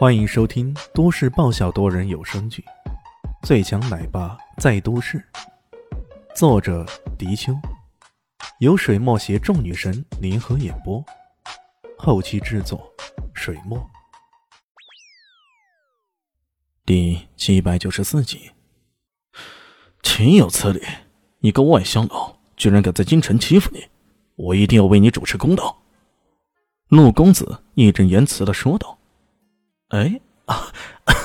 欢迎收听都市爆笑多人有声剧《最强奶爸在都市》，作者：迪秋，由水墨携众女神联合演播，后期制作：水墨。第七百九十四集，岂有此理！一个外乡佬居然敢在京城欺负你，我一定要为你主持公道！陆公子义正言辞的说道。哎啊，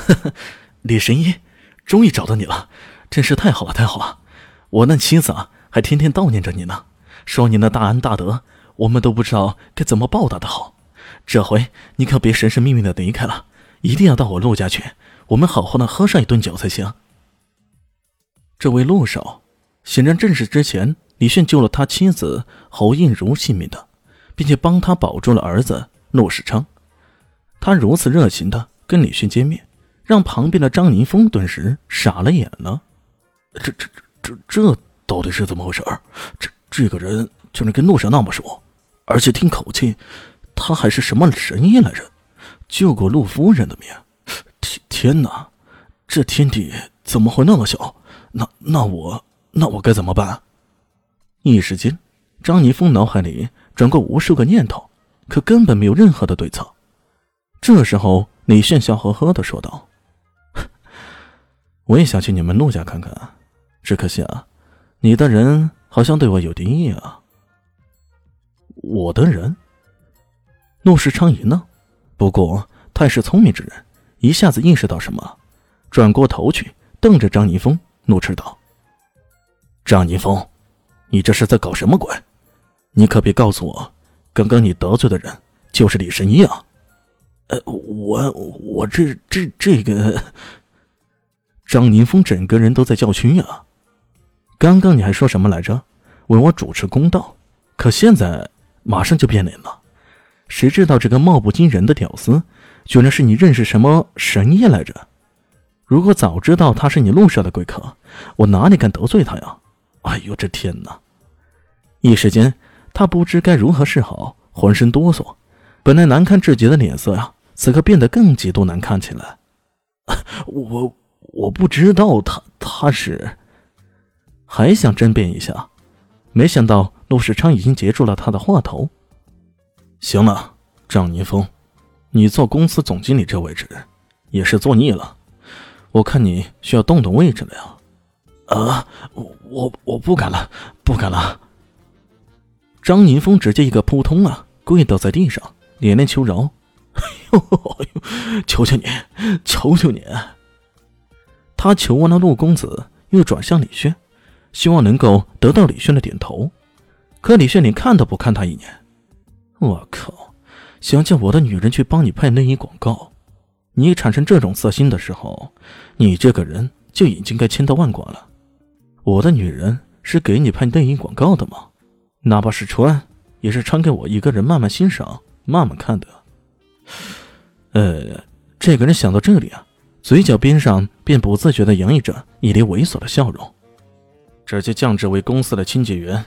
李神医，终于找到你了，真是太好了，太好了！我那妻子啊，还天天悼念着你呢，说你那大恩大德，我们都不知道该怎么报答的好。这回你可别神神秘秘的离开了，一定要到我陆家去，我们好好的喝上一顿酒才行。这位陆少，显然正是之前李炫救了他妻子侯应如性命的，并且帮他保住了儿子陆世昌。他如此热情的跟李迅见面，让旁边的张宁峰顿时傻了眼了。这、这、这、这到底是怎么回事？这、这个人居然跟陆少那么熟，而且听口气，他还是什么神医来着？救过陆夫人的命！天天哪，这天地怎么会那么小？那、那我、那我该怎么办？一时间，张宁峰脑海里转过无数个念头，可根本没有任何的对策。这时候，李炫笑呵呵的说道：“ 我也想去你们陆家看看，只可惜啊，你的人好像对我有敌意啊。”我的人？陆世昌一愣，不过他也是聪明之人，一下子意识到什么，转过头去瞪着张宁峰，怒斥道：“张宁峰，你这是在搞什么鬼？你可别告诉我，刚刚你得罪的人就是李神医啊！”呃，我我这这这个，张宁峰整个人都在叫屈啊！刚刚你还说什么来着？为我主持公道，可现在马上就变脸了。谁知道这个貌不惊人的屌丝，居然是你认识什么神医来着？如果早知道他是你路上的贵客，我哪里敢得罪他呀？哎呦，这天哪！一时间，他不知该如何是好，浑身哆嗦。本来难看至极的脸色呀，此刻变得更极度难看起来。我我不知道他他是，还想争辩一下，没想到陆世昌已经截住了他的话头。行了，张宁峰，你做公司总经理这位置也是做腻了，我看你需要动动位置了呀。啊，我我不敢了，不敢了。张宁峰直接一个扑通啊，跪倒在地上。连连求饶，哎呦，求求你，求求你！他求完了陆公子，又转向李炫，希望能够得到李炫的点头。可李炫连看都不看他一眼。我靠！想叫我的女人去帮你拍内衣广告，你产生这种色心的时候，你这个人就已经该千刀万剐了。我的女人是给你拍内衣广告的吗？哪怕是穿，也是穿给我一个人慢慢欣赏。慢慢看的，呃，这个人想到这里啊，嘴角边上便不自觉的洋溢着一脸猥琐的笑容。直接降职为公司的清洁员，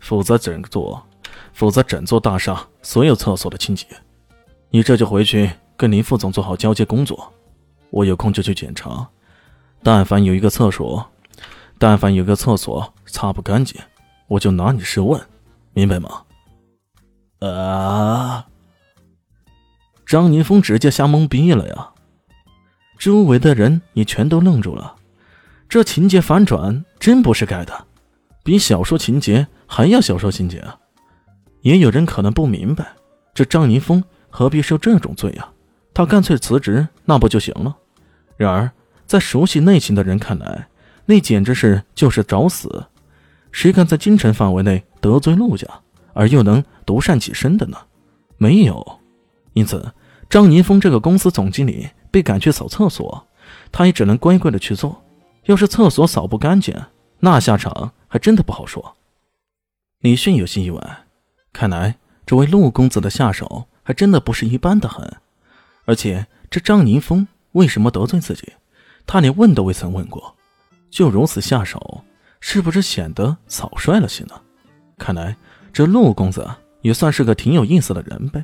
负责整座，负责整座大厦所有厕所的清洁。你这就回去跟林副总做好交接工作，我有空就去检查。但凡有一个厕所，但凡有个厕所擦不干净，我就拿你试问，明白吗？啊！张宁峰直接吓懵逼了呀！周围的人也全都愣住了。这情节反转真不是盖的，比小说情节还要小说情节啊！也有人可能不明白，这张宁峰何必受这种罪啊？他干脆辞职，那不就行了？然而，在熟悉内情的人看来，那简直是就是找死！谁敢在京城范围内得罪陆家，而又能独善其身的呢？没有。因此，张宁峰这个公司总经理被赶去扫厕所，他也只能乖乖的去做。要是厕所扫不干净，那下场还真的不好说。李迅有些意外，看来这位陆公子的下手还真的不是一般的狠。而且，这张宁峰为什么得罪自己，他连问都未曾问过，就如此下手，是不是显得草率了些呢？看来这陆公子也算是个挺有意思的人呗。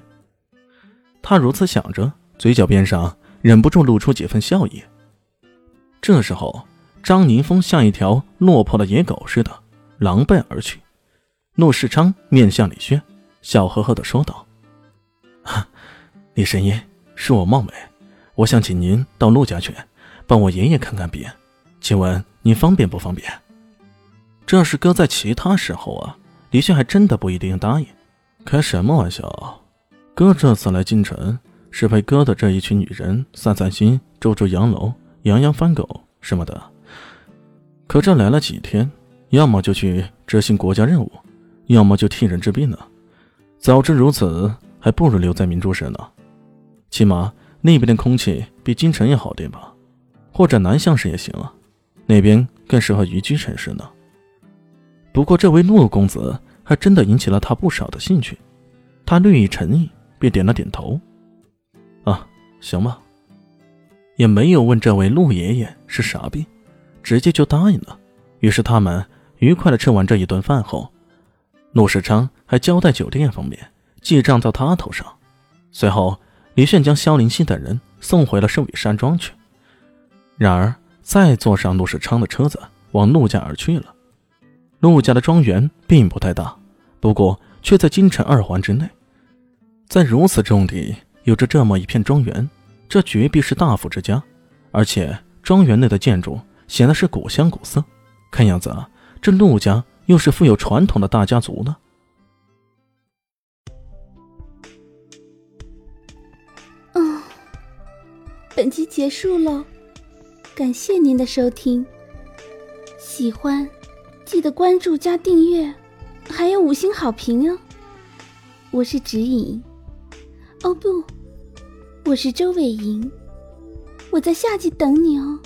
他如此想着，嘴角边上忍不住露出几分笑意。这时候，张宁峰像一条落魄的野狗似的，狼狈而去。陆世昌面向李轩，笑呵呵的说道：“李神医，恕我冒昧，我想请您到陆家去，帮我爷爷看看病，请问您方便不方便？”这是搁在其他时候啊，李轩还真的不一定答应。开什么玩笑？哥这次来京城是陪哥的这一群女人散散心、住住洋楼、养养番狗什么的。可这来了几天，要么就去执行国家任务，要么就替人治病呢。早知如此，还不如留在明珠市呢。起码那边的空气比京城要好点吧，或者南向市也行啊，那边更适合宜居城市呢。不过这位陆公子。还真的引起了他不少的兴趣，他略一沉吟，便点了点头。啊，行吧。也没有问这位陆爷爷是啥病，直接就答应了。于是他们愉快的吃完这一顿饭后，陆世昌还交代酒店方面记账到他头上。随后，李炫将萧灵溪等人送回了圣宇山庄去。然而，再坐上陆世昌的车子，往陆家而去了。陆家的庄园并不太大。不过，却在京城二环之内，在如此重地有着这么一片庄园，这绝壁是大富之家。而且，庄园内的建筑显得是古香古色，看样子，这陆家又是富有传统的大家族呢。嗯，本集结束了，感谢您的收听，喜欢记得关注加订阅。还有五星好评哦！我是指引，哦不，我是周伟莹，我在夏季等你哦。